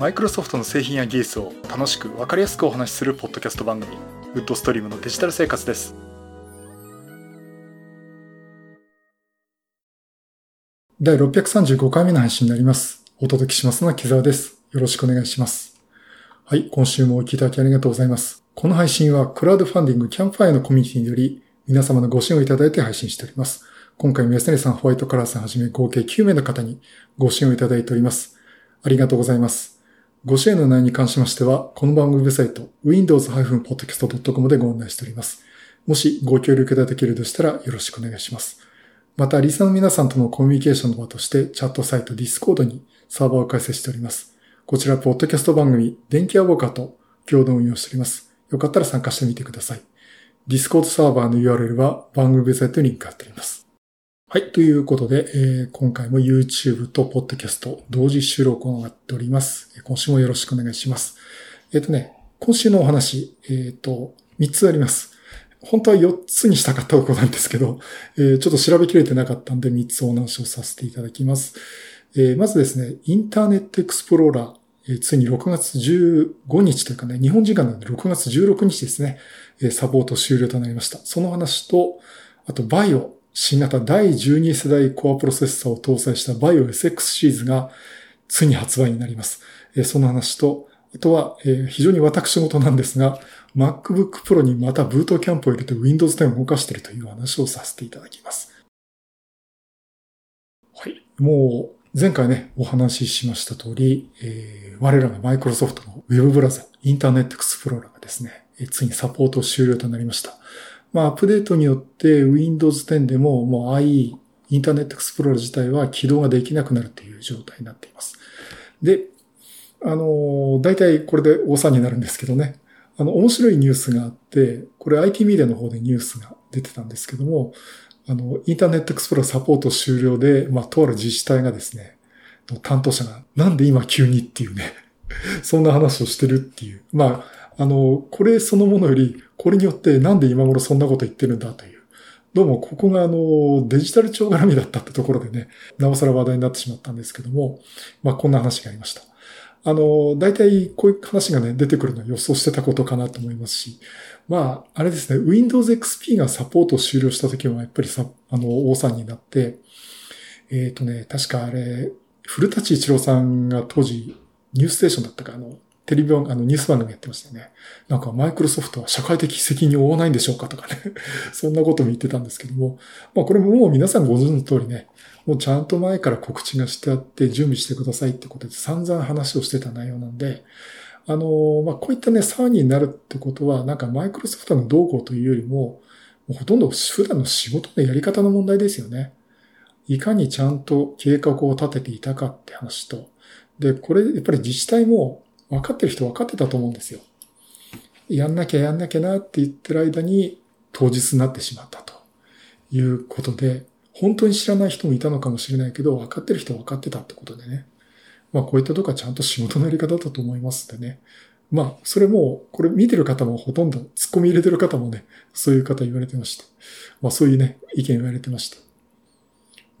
マイクロソフトの製品や技術を楽しく分かりやすくお話しするポッドキャスト番組ウッドストリームのデジタル生活です。第635回目の配信になります。お届けしますのは木沢です。よろしくお願いします。はい今週もお聞きいただきありがとうございます。この配信はクラウドファンディングキャンファイアのコミュニティにより皆様のご支援をいただいて配信しております。今回も安成さん、ホワイトカラーさんはじめ合計9名の方にご支援をいただいております。ありがとうございます。ご支援の内容に関しましては、この番組ウェブサイト、windows-podcast.com でご案内しております。もしご協力いただけるとしたらよろしくお願いします。また、リサの皆さんとのコミュニケーションの場として、チャットサイト Discord にサーバーを開設しております。こちら、ポッドキャスト番組、電気アボカと共同運用しております。よかったら参加してみてください。Discord サーバーの URL は番組ウェブサイトにリンク貼っております。はい。ということで、えー、今回も YouTube と Podcast 同時収録を行っております。今週もよろしくお願いします。えっ、ー、とね、今週のお話、えっ、ー、と、3つあります。本当は4つにしたかったことなんですけど、えー、ちょっと調べきれてなかったんで3つお話をさせていただきます。えー、まずですね、インターネットエクスプローラー、えー、ついに6月15日というかね、日本時間なので6月16日ですね、サポート終了となりました。その話と、あとバイオ、新型第12世代コアプロセッサーを搭載した BioSX シリーズがついに発売になります。その話と、あとは、非常に私事なんですが、MacBook Pro にまたブートキャンプを入れて Windows 10を動かしているという話をさせていただきます。はい。もう、前回ね、お話ししました通り、えー、我らがマイクロソフトの Web ブラウザ、インターネットエクスプローラーがですね、ついにサポート終了となりました。まあ、アップデートによって Windows 10でももう IE、インターネットエクスプローラ自体は起動ができなくなるという状態になっています。で、あの、大体これで大騒ぎになるんですけどね。あの、面白いニュースがあって、これ IT メディアの方でニュースが出てたんですけども、あの、インターネットエクスプローラーサポート終了で、まあ、とある自治体がですね、担当者が、なんで今急にっていうね、そんな話をしてるっていう。まあ、あの、これそのものより、これによってなんで今頃そんなこと言ってるんだという。どうもここがあのデジタル庁絡みだったってところでね、なおさら話題になってしまったんですけども、まあこんな話がありました。あの、大体こういう話がね、出てくるのは予想してたことかなと思いますし、まあ、あれですね、Windows XP がサポートを終了した時はやっぱりさ、あの、大騒ぎになって、えっ、ー、とね、確かあれ、古舘一郎さんが当時、ニュースステーションだったか、あの、テレビ番、あの、ニュース番組やってましたよね。なんか、マイクロソフトは社会的責任を負わないんでしょうかとかね。そんなことも言ってたんですけども。まあ、これももう皆さんご存知の通りね、もうちゃんと前から告知がしてあって準備してくださいってことで散々話をしてた内容なんで、あの、まあ、こういったね、騒ぎになるってことは、なんかマイクロソフトの動向というよりも、もうほとんど普段の仕事のやり方の問題ですよね。いかにちゃんと計画を立てていたかって話と、で、これ、やっぱり自治体も分かってる人分かってたと思うんですよ。やんなきゃやんなきゃなって言ってる間に当日になってしまったということで、本当に知らない人もいたのかもしれないけど、分かってる人は分かってたってことでね。まあこういったとこはちゃんと仕事のやり方だと思いますんでね。まあそれも、これ見てる方もほとんど、突っ込み入れてる方もね、そういう方言われてました。まあそういうね、意見言われてました。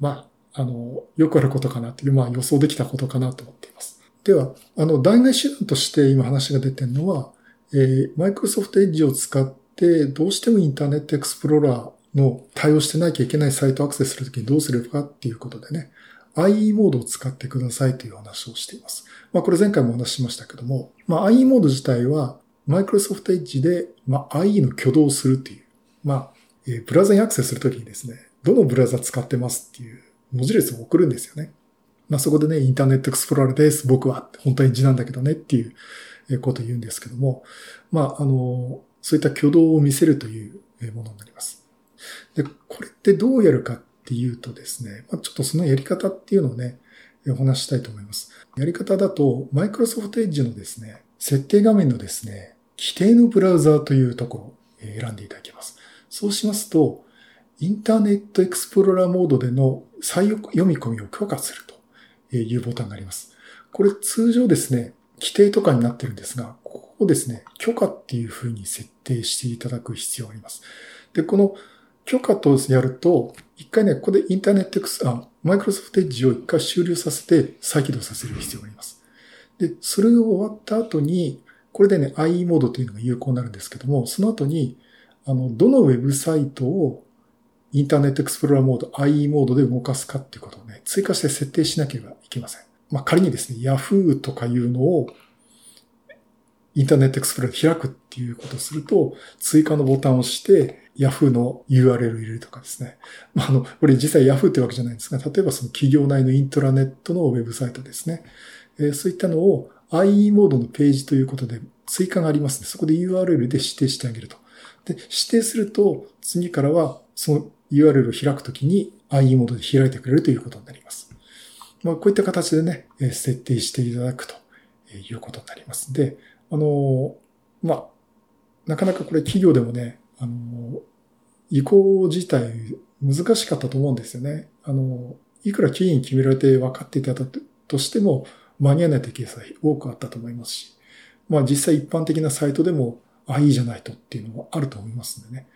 まあ、あの、よくあることかなっていう、まあ予想できたことかなと思っています。では、あの、代替手段として今話が出てるのは、えー、Microsoft Edge を使ってどうしてもインターネットエクスプローラーの対応してなきゃいけないサイトアクセスするときにどうすればかっていうことでね、IE モードを使ってくださいという話をしています。まあこれ前回もお話ししましたけども、まあ IE モード自体は Microsoft Edge で、まあ、IE の挙動をするっていう、まあ、えー、ブラウザにアクセスするときにですね、どのブラウザ使ってますっていう文字列を送るんですよね。まあそこでね、インターネットエクスプローラーです。僕は本当に字なんだけどねっていうことを言うんですけども、まああの、そういった挙動を見せるというものになります。で、これってどうやるかっていうとですね、まあ、ちょっとそのやり方っていうのをね、お話したいと思います。やり方だと、Microsoft Edge のですね、設定画面のですね、規定のブラウザーというところを選んでいただきます。そうしますと、インターネットエクスプローラーモードでの再読み込みを許可すると。いうボタンがあります。これ通常ですね、規定とかになってるんですが、ここをですね、許可っていう風に設定していただく必要があります。で、この許可とやると、一回ね、ここでインターネットエクス、あ、マイクロソフトエッジを一回終了させて再起動させる必要があります。で、それが終わった後に、これでね、IE モードというのが有効になるんですけども、その後に、あの、どのウェブサイトをインターネットエクスプローラーモード、IE モードで動かすかっていうことをね、追加して設定しなければいけません。まあ、仮にですね、Yahoo とかいうのをインターネットエクスプローラー開くっていうことをすると、追加のボタンを押して、Yahoo の URL を入れるとかですね。まあ、あの、これ実際 Yahoo ってわけじゃないんですが、例えばその企業内のイントラネットのウェブサイトですね。えー、そういったのを IE モードのページということで追加がありますね。そこで URL で指定してあげると。で、指定すると、次からはその URL を開くときに IE モードで開いてくれるということになります。まあ、こういった形でね、設定していただくということになります。で、あの、まあ、なかなかこれ企業でもね、あの、移行自体難しかったと思うんですよね。あの、いくら期限決められて分かっていたとしても、間に合わないというケースは多くあったと思いますし、まあ実際一般的なサイトでも、あ、いいじゃないとっていうのもあると思いますんでね。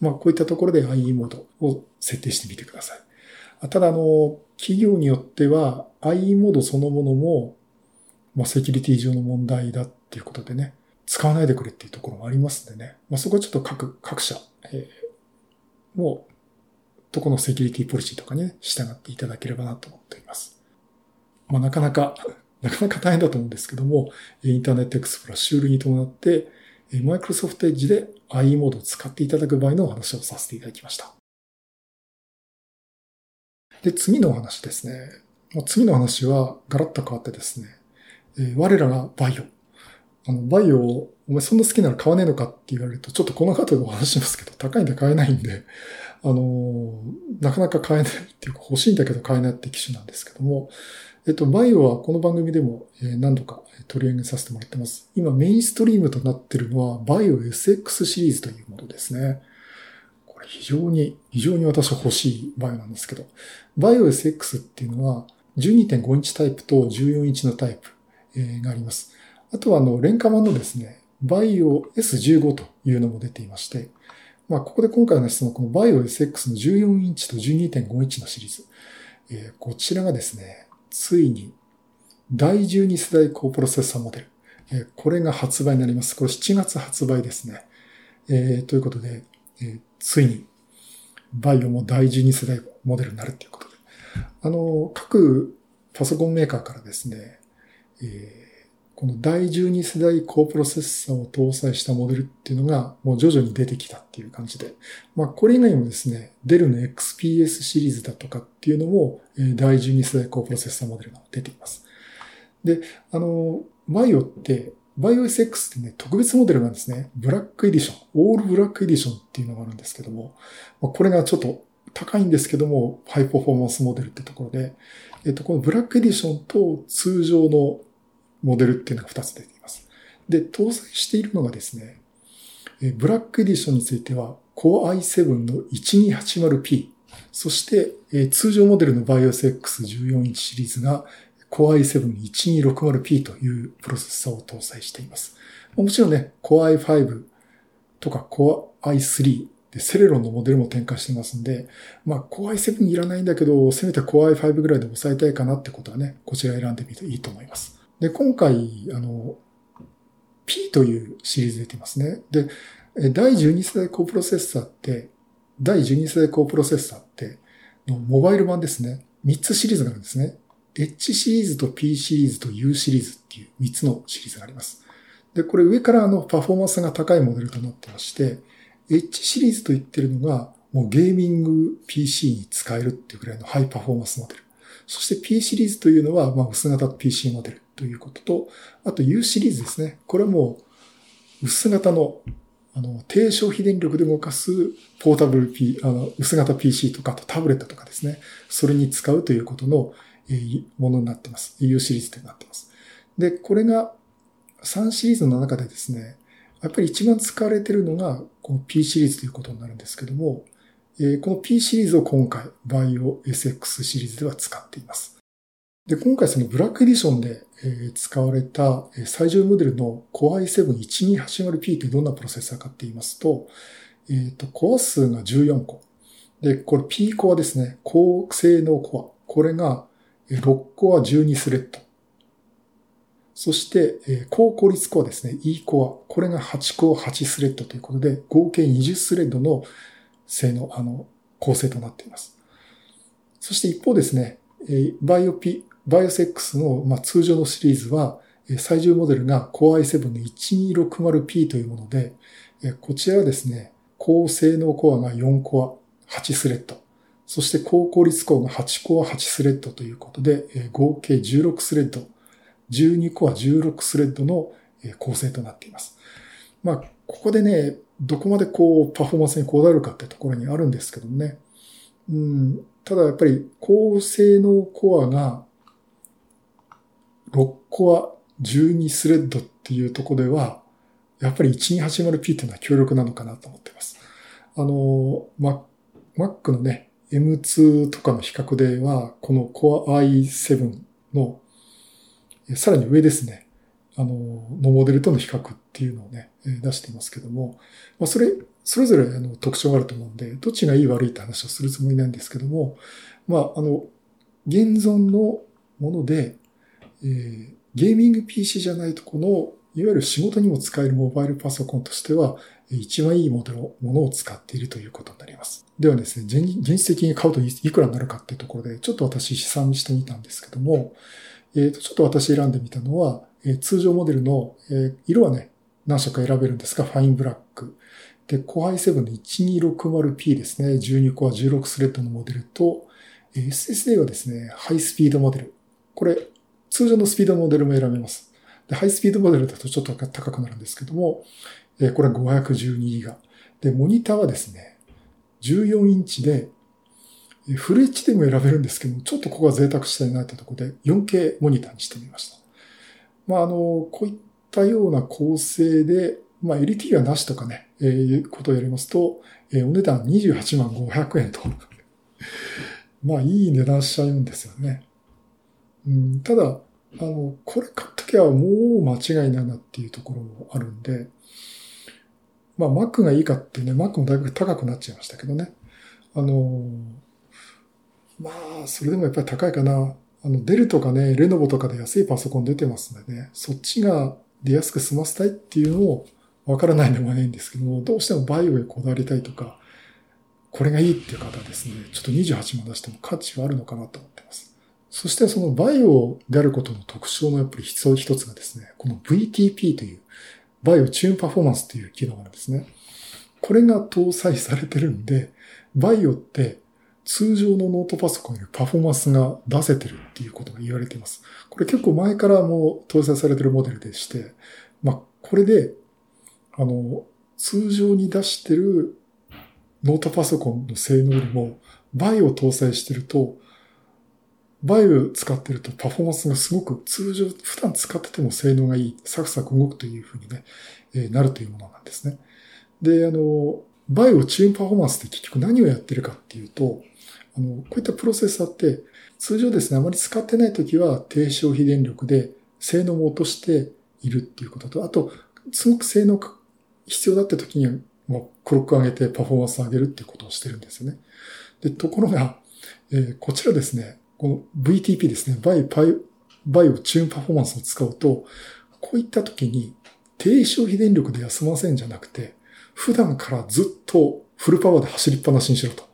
まあこういったところで IE モードを設定してみてください。ただあの、企業によっては IE モードそのものも、まあセキュリティ上の問題だっていうことでね、使わないでくれっていうところもありますんでね。まあそこはちょっと各、各社、えー、もう、とこのセキュリティポリシーとかね、従っていただければなと思っています。まあなかなか、なかなか大変だと思うんですけども、インターネットエクスプローラー修理に伴って、マイクロソフトエッジで IE モードを使っていただく場合のお話をさせていただきました。で、次のお話ですね。次の話はガラッと変わってですねえ、我らがバイオ。あの、バイオを、お前そんな好きなら買わねえのかって言われると、ちょっとこの後でお話しますけど、高いんで買えないんで、あの、なかなか買えないっていうか、欲しいんだけど買えないって機種なんですけども、えっと、バイオはこの番組でも何度か取り上げさせてもらってます。今メインストリームとなっているのは、バイオ SX シリーズというものですね。これ非常に、非常に私欲しいバイオなんですけど、バイオ SX っていうのは、12.5インチタイプと14インチのタイプがあります。あとは、あの、廉価版のですね、バイオ S15 というのも出ていまして、まあ、ここで今回の質問、このバイオ SX の14インチと12.5インチのシリーズ。えー、こちらがですね、ついに第12世代高プロセッサーモデル。えこれが発売になります。これ7月発売ですね。えー、ということで、え、ついにVAIO も第12世代モデルになるということで。あの、各パソコンメーカーからですね、えーこの第12世代高プロセッサーを搭載したモデルっていうのがもう徐々に出てきたっていう感じで。まあこれ以外にもですね、デルの XPS シリーズだとかっていうのも第12世代高プロセッサーモデルが出ています。で、あの、 VAIO って、 VAIO SX ってね、特別モデルなんですね。 BLACK EDITION、ALL BLACK EDITION っていうのがあるんですけどもま、これがちょっと高いんですけども、ハイパフォーマンスモデルってところで、えっと、このブラックエディションと通常のモデルっていうのが2つ出ています。で、搭載しているのがですね、ブラックエディションについては Core i7 の 1280p、そして通常モデルの BIOS X14 インチシリーズが Core i7-1260p というプロセッサーを搭載しています。もちろんね、Core i5 とか Core i3 で、セレロンのモデルも展開していますんで、まあ、Core i7 いらないんだけど、せめて Core i5 ぐらいで抑えたいかなってことはね、こちら選んでみるといいと思います。で、今回、あの、P というシリーズ出てますね。で、第12世代高プロセッサーって、第12世代高プロセッサーって、のモバイル版ですね。3つシリーズがあるんですね。H シリーズと P シリーズと U シリーズっていう3つのシリーズがあります。で、これ上からあのパフォーマンスが高いモデルとなってまして、H シリーズと言ってるのが、もうゲーミング PC に使えるっていうくらいのハイパフォーマンスモデル。そして P シリーズというのは、まあ、薄型 PC モデル。ということと、あと U シリーズですね。これはもう薄型のあの、低消費電力で動かすポータブル P、あの、薄型 PC とか、あとタブレットとかですね。それに使うということの、え、ものになってます。U シリーズとなってます。で、これが3シリーズの中でですね、やっぱり一番使われてるのが、この P シリーズということになるんですけども、え、この P シリーズを今回、バイオ SX シリーズでは使っています。で、今回そのブラックエディションで使われた最上モデルの Core i7-1280p ってどんなプロセッサーかって言いますと、えっ、ー、と、コア数が14個。で、これ P コアですね。高性能コア。これが6コア12スレッド。そして、高効率コアですね、E コア。これが8コア8スレッドということで、合計20スレッドの性能、あの、構成となっています。そして一方ですね、バイオピ、バイオセックスの、まあ、通常のシリーズは、最上モデルが Core i7 の 1260P というもので、こちらはですね、高性能コアが4コア8スレッド。そして高効率コアが8コア8スレッドということで、合計16スレッド12コア16スレッドの構成となっています。まあ、ここでね、どこまでこう、パフォーマンスにこだわるかってところにあるんですけどもね。うん、ただやっぱり高性能コアが6コア12スレッドっていうとこでは、やっぱり 1280p っていうのは強力なのかなと思ってます。あの、Mac のね、M2 とかの比較では、この Core i7 のさらに上ですね、あの、のモデルとの比較っていうのをね、出していますけども、まあ、それ、それぞれあの特徴があると思うんで、どっちがいい悪いって話をするつもりなんですけども、まあ、あの、現存のもので、えー、ゲーミング PC じゃないとこの、いわゆる仕事にも使えるモバイルパソコンとしては、一番いいモデル、ものを使っているということになります。ではですね、現実的に買うといくらになるかっていうところで、ちょっと私試算してみたんですけども、えっ、ー、と、ちょっと私選んでみたのは、えー、通常モデルの、えー、色はね、何色か選べるんですが、ファインブラック。で、Core i7 の 1260P ですね。12コア16スレッドのモデルと、えー、SSD はですね、ハイスピードモデル。これ、通常のスピードモデルも選べます。で、ハイスピードモデルだとちょっと高くなるんですけども、えー、これは512ギガ。で、モニターはですね、14インチでフル HD も選べるんですけども、ちょっとここは贅沢したいなってところで 4K モニターにしてみました。まあ、あの、こういったような構成で、まあ、LT がなしとかね、えー、いうことをやりますと、えー、お値段28万500円と。まあ、いい値段しちゃうんですよね。うん、ただ、あの、これ買っときゃもう間違いないなっていうところもあるんで、まあ、Mac がいいかってね、Mac もだいぶ高くなっちゃいましたけどね。あの、まあ、それでもやっぱり高いかな。あの、デルとかね、レノボとかで安いパソコン出てますのでね、そっちが出やすく済ませたいっていうのをわからないでもないんですけども、どうしても VAIO へこだわりたいとか、これがいいっていう方ですね、ちょっと28万出しても価値はあるのかなと思ってます。そしてその VAIO であることの特徴のやっぱり一つがですね、この VTP という VAIO TruePerformance という機能があるんですね。これが搭載されてるんで、 VAIO って通常のノートパソコンよりパフォーマンスが出せてるっていうことが言われています。これ結構前からもう搭載されてるモデルでして、まあ、これで、あの、通常に出してるノートパソコンの性能よりも、バイオを搭載してると、バイオ使ってるとパフォーマンスがすごく通常、普段使ってても性能がいい、サクサク動くというふうにね、えー、なるというものなんですね。で、あの、バイオチーンパフォーマンスって結局何をやってるかっていうと、あの、こういったプロセッサーって、通常ですね、あまり使ってないときは低消費電力で性能も落としているっていうことと、あと、すごく性能が必要だったときには、もうクロック上げてパフォーマンス上げるっていうことをしてるんですよね。で、ところが、えー、こちらですね、この VTP ですね、バイパイ、 VAIO TruePerformance を使うと、こういった時に低消費電力で休ませるんじゃなくて、普段からずっとフルパワーで走りっぱなしにしろと。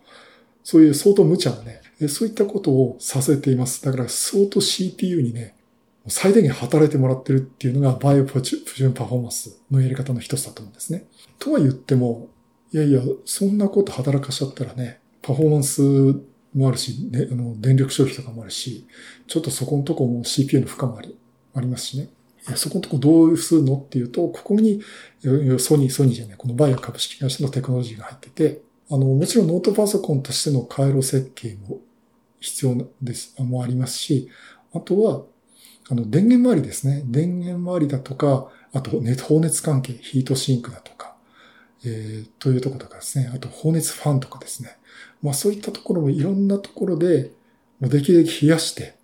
そういう相当無茶なね、そういったことをさせています。だから相当 CPU にね、最大限働いてもらってるっていうのがバイオプジュンパフォーマンスのやり方の一つだと思うんですね。とは言っても、いやいや、そんなこと働かしちゃったらね、パフォーマンスもあるし、ね、あの電力消費とかもあるし、ちょっとそこのとこも CPU の負荷もあり、ありますしね。いやそこのとこどうするのっていうと、ここにソニー、ソニーじゃない、このバイオ株式会社のテクノロジーが入ってて、あの、もちろんノートパソコンとしての回路設計も必要です、もありますし、あとは、あの、電源周りですね。電源周りだとか、あと、熱、放熱関係、ヒートシンクだとか、えー、というところとかですね。あと、放熱ファンとかですね。まあ、そういったところもいろんなところで、もうできるだけ冷やして、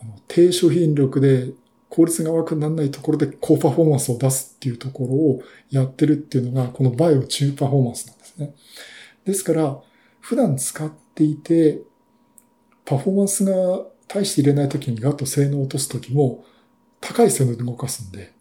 あの低消費電力で効率が悪くならないところで高パフォーマンスを出すっていうところをやってるっていうのが、このバイオ中パフォーマンスなんですね。ですから、普段使っていて、パフォーマンスが大して入れないときにガッと性能を落とすときも、高い性能で動かすんで、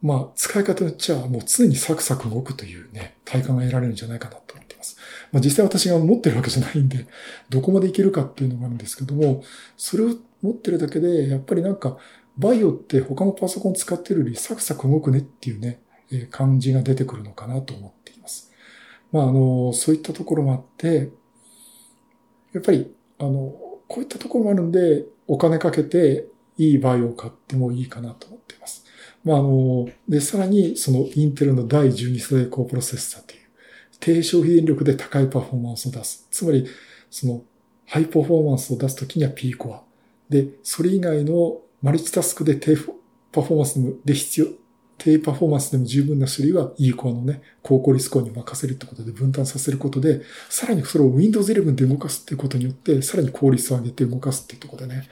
まあ、使い方によっちゃもう常にサクサク動くというね、体感が得られるんじゃないかなと思っています。まあ実際私が持ってるわけじゃないんで、どこまでいけるかっていうのがあるんですけども、それを持ってるだけで、やっぱりなんか、バイオって他のパソコン使ってるよりサクサク動くねっていうね、え感じが出てくるのかなと思っています。まああの、そういったところもあって、やっぱり、あの、こういったところもあるんで、お金かけていいバイオを買ってもいいかなと思っています。まあ、あの、で、さらに、そのインテルの第12世代高プロセッサーという、低消費電力で高いパフォーマンスを出す。つまり、その、ハイパフォーマンスを出すときには P コア。で、それ以外のマルチタスクで低パフォーマンスで必要、低パフォーマンスでも十分な種類は E コアのね、高効率コアに任せるってことで分担させることで、さらにそれを Windows 11で動かすっていうことによって、さらに効率を上げて動かすっていうところでね、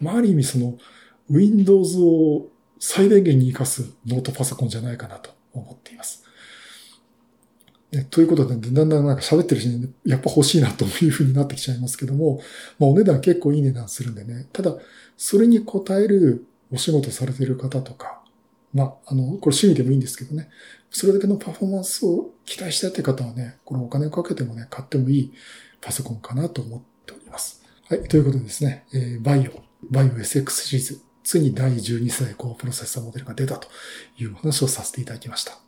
まあ、ある意味その、Windows を最大限に活かすノートパソコンじゃないかなと思っています。ね、ということで、だんだんなんか喋ってるし、ね、やっぱ欲しいなというふうになってきちゃいますけども、まあお値段結構いい値段するんでね。ただ、それに応えるお仕事されてる方とか、まあ、あの、これ趣味でもいいんですけどね。それだけのパフォーマンスを期待したって方はね、このお金をかけてもね、買ってもいいパソコンかなと思っております。はい、ということでですね、えー、バイオ、バイオ SX シリーズ、ついに第12世代高プロセッサーモデルが出たという話をさせていただきました。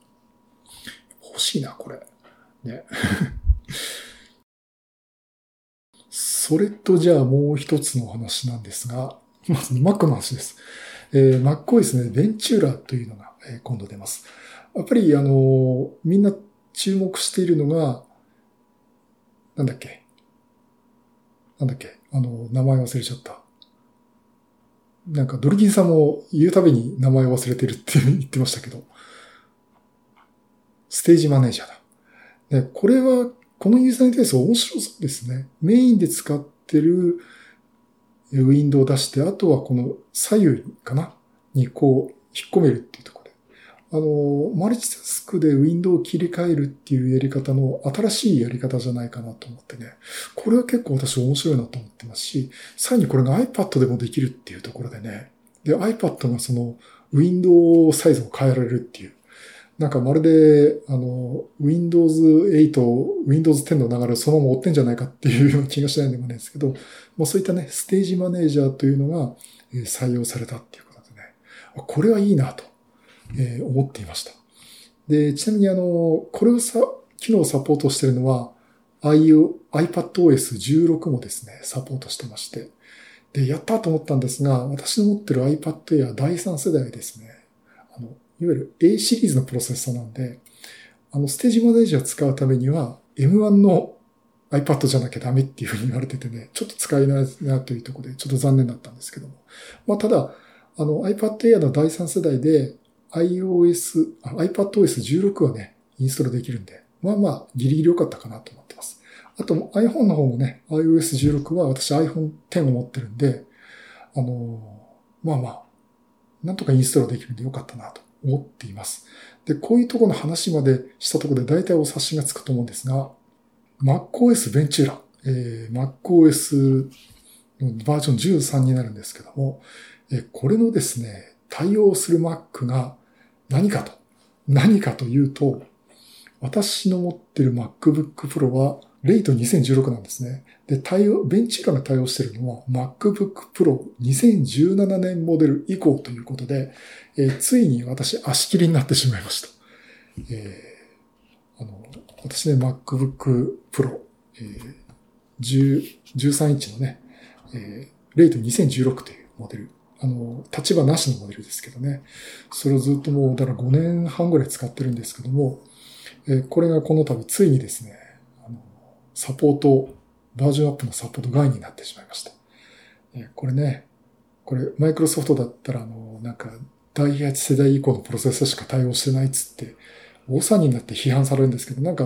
欲しいな、これ。ね。それとじゃあもう一つの話なんですが、まず Mac の話です。えー、MacOS ね、ベンチューラというのが、え、今度出ます。やっぱり、あのー、みんな注目しているのが、なんだっけ？なんだっけ？あの、名前忘れちゃった。なんか、ドルキンさんも言うたびに名前忘れてるって言ってましたけど、ステージマネージャーだ。で、これは、このユーザーインターフェース面白そうですね。メインで使ってるウィンドウを出して、あとはこの左右かな？にこう、引っ込めるっていうところで。あの、マルチタスクでウィンドウを切り替えるっていうやり方の新しいやり方じゃないかなと思ってね。これは結構私面白いなと思ってますし、さらにこれが iPad でもできるっていうところでね。で、iPad がその、ウィンドウサイズを変えられるっていう。なんかまるで、あの、Windows 8、Windows 10の流れをそのまま追ってんじゃないかっていうような気がしないでもないですけど、もうそういったね、ステージマネージャーというのが採用されたっていうことでね、これはいいなと思っていました。で、ちなみにあの、これをさ、機能をサポートしているのは、iPadOS16 もですね、サポートしてまして、で、やったと思ったんですが、私の持ってる iPad Air 第3世代ですね、いわゆる A シリーズのプロセッサーなんで、あの、ステージマネージャー使うためには、M1 の iPad じゃなきゃダメっていうふうに言われててね、ちょっと使えないなというところで、ちょっと残念だったんですけども。まあ、ただ、あの iPad Air の第3世代で iOS、iPadOS16 はね、インストールできるんで、まあまあ、ギリギリ良かったかなと思ってます。あと iPhone の方もね、iOS16 は私 iPhone X を持ってるんで、あの、まあまあ、なんとかインストールできるんで良かったなと思っています。で、こういうところの話までしたところで大体お察しがつくと思うんですが、MacOS Ventura、えー、MacOS バージョン13になるんですけども、えー、これのですね、対応する Mac が何かと、何かというと、私の持ってる MacBook Pro はレイト2016なんですね。で、対応、ベンチーラが対応しているのは MacBook Pro 2017年モデル以降ということで、えー、ついに私足切りになってしまいました。えー、あの、私ね、MacBook Pro、えー、13インチのね、えー、レイト2016というモデル。あの、立場なしのモデルですけどね。それをずっともう、だから5年半ぐらい使ってるんですけども、えー、これがこの度ついにですね、サポート、バージョンアップのサポート外になってしまいました。え、これね、これ、マイクロソフトだったら、あの、なんか、第8世代以降のプロセッサーしか対応してないっつって、大騒ぎになって批判されるんですけど、なんか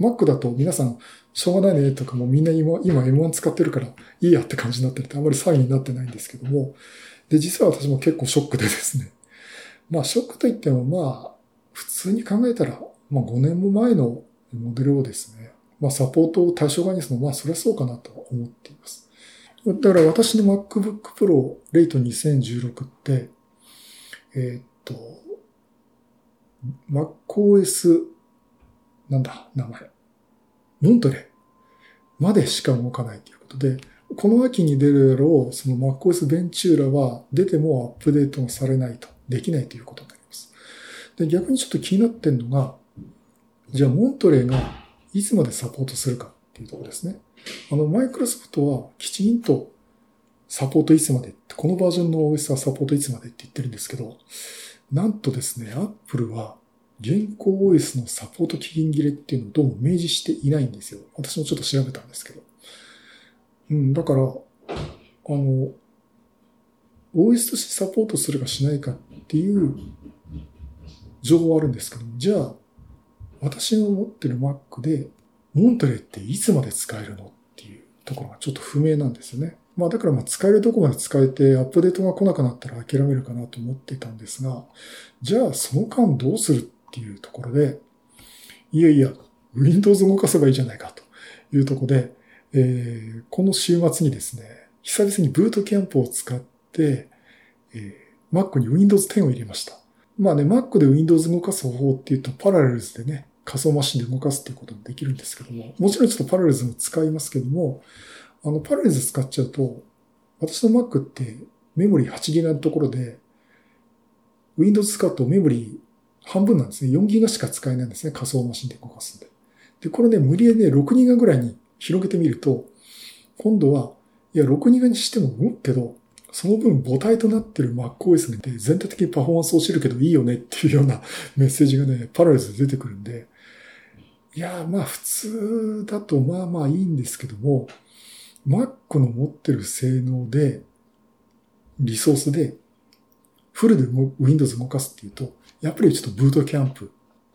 Mac だと皆さん、しょうがないねとかもみんな今、今 M1 使ってるからいいやって感じになってるってあんまり騒ぎになってないんですけども、で、実は私も結構ショックでですね。まあ、ショックといってもまあ、普通に考えたら、まあ5年も前のモデルをですね、まあサポートを対象外にするのは、まあそれはそうかなと思っています。だから私の MacBook Pro レイト2016って、えっと、MacOS、なんだ、名前。モントレまでしか動かないということで、この秋に出るだろう、その MacOS ベンチューラは出てもアップデートされないと、できないということになります。で、逆にちょっと気になってんのが、じゃあモントレーがいつまでサポートするかっていうところですね。あの、マイクロソフトはきちんとサポートいつまでってこのバージョンの OS はサポートいつまでって言ってるんですけど、なんとですね、Apple は現行 OS のサポート期限切れっていうのをどうも明示していないんですよ。私もちょっと調べたんですけど。うん、だから、あの、OS としてサポートするかしないかっていう情報はあるんですけど、じゃあ、私の持ってる Mac で、モントレっていつまで使えるのっていうところがちょっと不明なんですよね。まあだからまあ使えるとこまで使えてアップデートが来なくなったら諦めるかなと思ってたんですが、じゃあその間どうするっていうところで、いやいや、Windows 動かせばいいじゃないかというところで、えー、この週末にですね、久々にブートキャンプを使って、えー、Mac に Windows 10を入れました。まあね、Mac で Windows 動かす方法っていうと、パラレルズでね、仮想マシンで動かすっていうこともできるんですけども、もちろんちょっとパラレルズも使いますけども、あの、パラレルズ使っちゃうと、私の Mac ってメモリー8ギガのところで、Windows 使うとメモリー半分なんですね。4ギガしか使えないんですね。仮想マシンで動かすんで。で、これね、無理やりね、6ギガぐらいに広げてみると、今度は、いや、6ギガにしても動くけど、その分母体となってる MacOS で全体的にパフォーマンス落ちるけどいいよねっていうような メッセージがね、パラレルで出てくるんで、いや、まあ普通だとまあまあいいんですけども、Mac の持ってる性能で、リソースで、フルで Windows 動かすっていうと、やっぱりちょっとブートキャンプ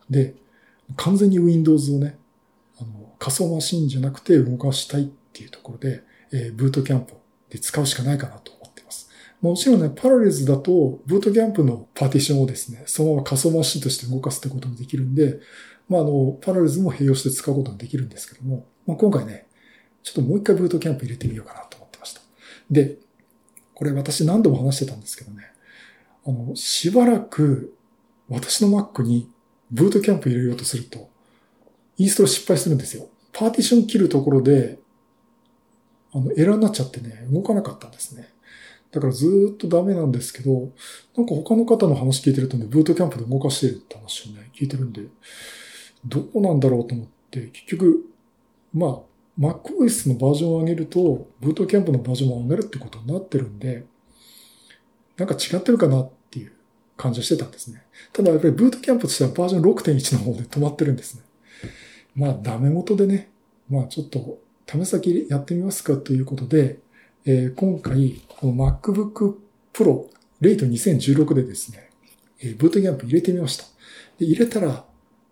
で、完全に Windows をね、あの、仮想マシンじゃなくて動かしたいっていうところで、えー、ブートキャンプで使うしかないかなと。もちろんね、パラレルズだと、ブートキャンプのパーティションをですね、そのまま仮想マシンとして動かすってこともできるんで、まあ、あの、パラレルズも併用して使うことができるんですけども、まあ、今回ね、ちょっともう一回ブートキャンプ入れてみようかなと思ってました。で、これ私何度も話してたんですけどね、あの、しばらく私の Mac にブートキャンプ入れようとすると、インストール失敗するんですよ。パーティション切るところで、あの、エラーになっちゃってね、動かなかったんですね。だからずっとダメなんですけど、なんか他の方の話聞いてるとね、ブートキャンプで動かしてるって話をね、聞いてるんで、どうなんだろうと思って、結局、まあ、MacOS のバージョンを上げると、ブートキャンプのバージョンも上げるってことになってるんで、なんか違ってるかなっていう感じはしてたんですね。ただやっぱりブートキャンプとしてはバージョン6.1の方で止まってるんですね。まあダメ元でね、まあちょっと試先やってみますかということで、えー、今回この MacBook Pro レイト2016でですね、えー、ブートキャンプ入れてみました。で入れたら、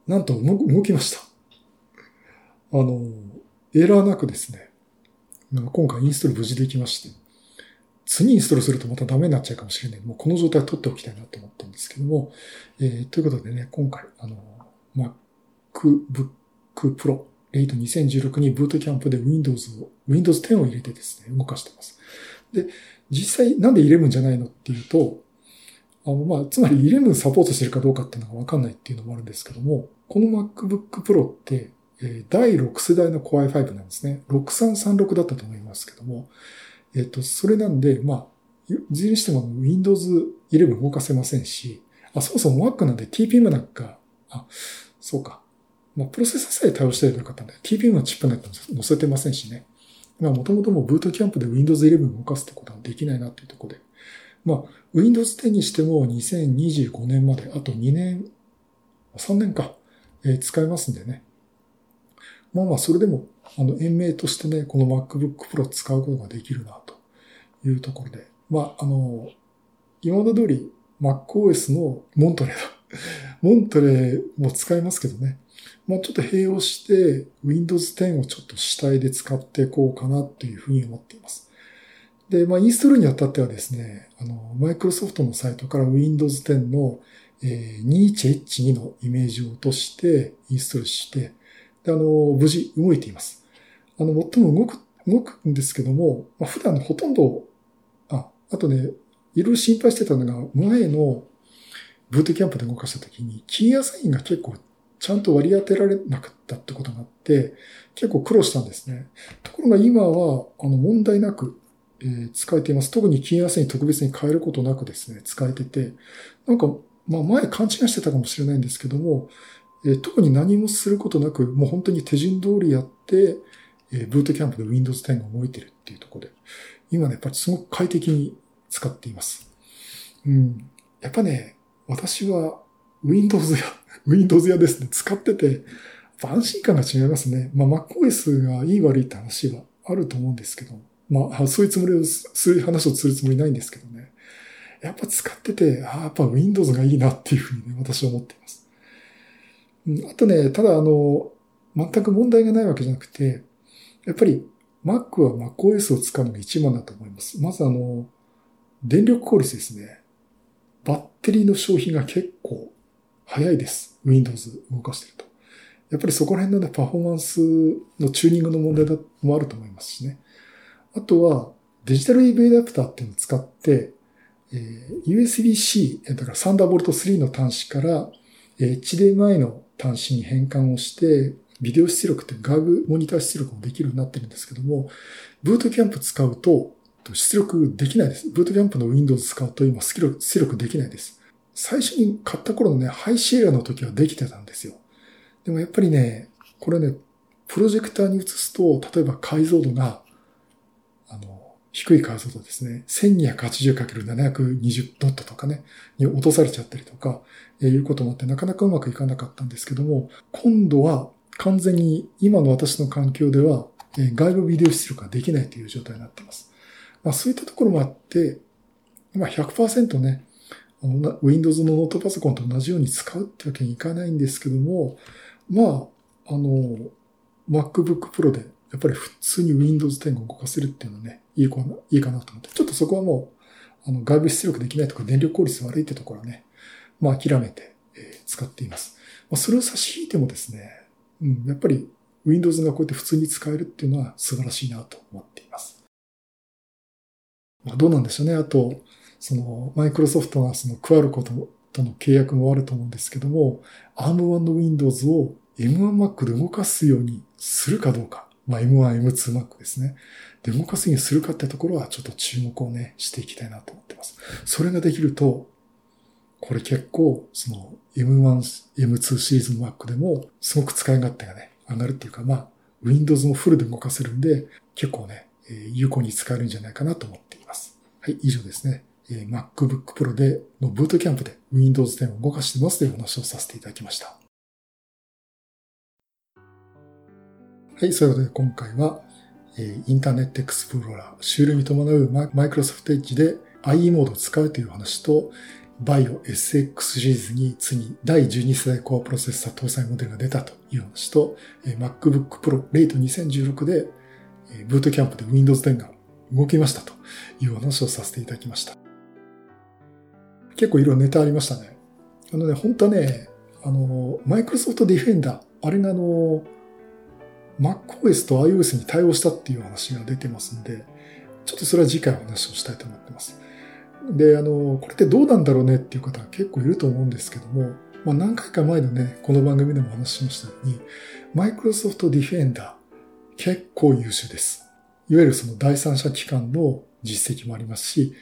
なんと動きました。あの、エラーなくですね、今回インストール無事できまして、次インストールするとまたダメになっちゃうかもしれない。もうこの状態取っておきたいなと思ったんですけども、えー、ということでね、今回、あの、MacBook Pro 8 2016にブートキャンプで Windows を、Windows 10を入れてですね、動かしてます。で、実際なんで11じゃないのっていうと、あの、まあ、つまり11サポートしてるかどうかっていうのがわかんないっていうのもあるんですけども、この MacBook Pro って、え第6世代の Core i5 なんですね。6336だったと思いますけども、えっ、と、それなんで、まあ、いずれにしても Windows 11動かせませんし、あ、そもそも Mac なんで TPM なんか、あ、そうか。まあ、プロセッサーさえ対応しているかったんで、TPM のチップネット載せてませんしね。まあ、もともともブートキャンプで Windows 11を動かすってことはできないなっていうところで。まあ、Windows 10にしても2025年まで、あと2年、3年か、えー、使えますんでね。まあまあ、それでも、あの、延命としてね、この MacBook Pro 使うことができるな、というところで。まあ、あの、今まで通り MacOS のモントレーだ。モントレーも使えますけどね。まあちょっと併用して Windows 10をちょっと主体で使っていこうかなというふうに思っています。で、まあインストールにあたってはですね、あの、マイクロソフトのサイトから Windows 10の、え、21H2 のイメージを落としてインストールして、で、あの、無事動いています。あの、最も動く、動くんですけども、まあ、普段ほとんど、あ、あとね、いろいろ心配してたのが、前のブートキャンプで動かした時に、キーアサインが結構ちゃんと割り当てられなかったってことがあって、結構苦労したんですね。ところが今は、あの、問題なく、えー、使えています。特にキーアサイン特別に変えることなくですね、使えてて、なんか、まあ前勘違いしてたかもしれないんですけども、えー、特に何もすることなく、もう本当に手順通りやって、えー、ブートキャンプで Windows 10が動いてるっていうところで、今ね、やっぱりすごく快適に使っています。うん。やっぱね、私は Windows や、Windows 屋ですね、使ってて、安心感が違いますね。まあ MacOS がいい悪いって話はあると思うんですけど、まあそういうつもりを、そういう話をするつもりないんですけどね。やっぱ使ってて、ああ、やっぱ Windows がいいなっていうふうにね、私は思っています。あとね、ただあの、全く問題がないわけじゃなくて、やっぱり Mac は MacOS を使うのが一番だと思います。まずあの、電力効率ですね。バッテリーの消費が結早いです。Windows 動かしてると。やっぱりそこら辺のね、パフォーマンスのチューニングの問題もあると思いますしね。あとは、デジタル EV アダプターっていうのを使って、えー、USB-C、だからサンダーボルト3の端子から、HDMI の端子に変換をして、ビデオ出力って外部モニター出力もできるようになってるんですけども、 Boot Camp 使うと出力できないです。 Boot Camp の Windows 使うと今出力できないです。最初に買った頃のね、 High Sierra の時はできてたんですよ。でもやっぱりね、これね、プロジェクターに映すと、例えば解像度が、あの、低い解像度ですね。1280×720 ドットとかね、に落とされちゃったりとか、えいうこともあって、なかなかうまくいかなかったんですけども、今度は完全に今の私の環境では、え外部ビデオ出力ができないという状態になっています。まあそういったところもあって、まあ100%ね、Windows のノートパソコンと同じように使うってわけにいかないんですけども、まあ、あの、MacBook Pro でやっぱり普通に Windows 10を動かせるっていうのはね、いいかな、いいかなと思って、ちょっとそこはもう、あの、外部出力できないとか電力効率悪いってところはね、まあ諦めて、え、使っています。まあ、それを差し引いてもですね、うん、やっぱり Windows がこうやって普通に使えるっていうのは素晴らしいなと思っています。まあどうなんでしょうね。あと、その、マイクロソフトがそのクアルコととの契約もあると思うんですけども、ARM1 の Windows を M1Mac で動かすようにするかどうか。まあ、M1、M2Mac ですね。で、動かすようにするかってところはちょっと注目をね、していきたいなと思ってます。それができると、これ結構、その M1、M2 シリーズの Mac でも、すごく使い勝手がね、上がるっていうか、まあ、Windows もフルで動かせるんで、結構ね、有効に使えるんじゃないかなと思っています。はい、以上ですね。MacBook Pro でのブートキャンプで Windows 10を動かしてますという話をさせていただきました。はい、そういうことで今回は、えインターネットエクスプローラー、終了に伴う Microsoft Edge で IE モードを使うという話と、Bio SX シリーズに次第12世代コアプロセッサー搭載モデルが出たという話と、MacBook Pro レイト2016でブートキャンプで Windows 10が動きましたという話をさせていただきました。結構いろいろネタありましたね。あのね、本当はね、あの、マイクロソフトディフェンダー、あれがあの、MacOS と iOS に対応したっていう話が出てますんで、ちょっとそれは次回お話をしたいと思ってます。で、あの、これってどうなんだろうねっていう方が結構いると思うんですけども、まあ何回か前のね、この番組でもお話ししましたように、マイクロソフトディフェンダー、結構優秀です。いわゆるその第三者機関の実績もありますし、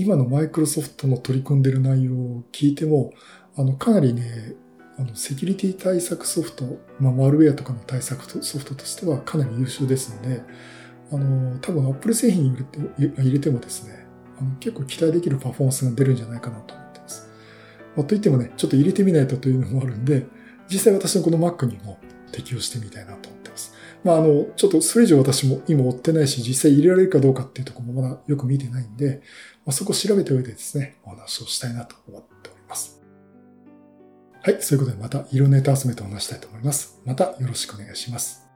今のマイクロソフトの取り組んでる内容を聞いても、あの、かなりね、あの、セキュリティ対策ソフト、まあ、マルウェアとかの対策ソフトとしてはかなり優秀ですので、あの、多分 Apple 製品入れて入れてもですね、あの結構期待できるパフォーマンスが出るんじゃないかなと思ってます。まあ、といってもね、ちょっと入れてみないとというのもあるんで、実際私のこの Mac にも適用してみたいなと思ってます。まあ、あの、ちょっとそれ以上私も今追ってないし、実際入れられるかどうかっていうところもまだよく見てないんで、まあ、そこを調べた上でですね、お話をしたいなと思っております。はい、そういうことでまた色ネタ集めてお話したいと思います。またよろしくお願いします。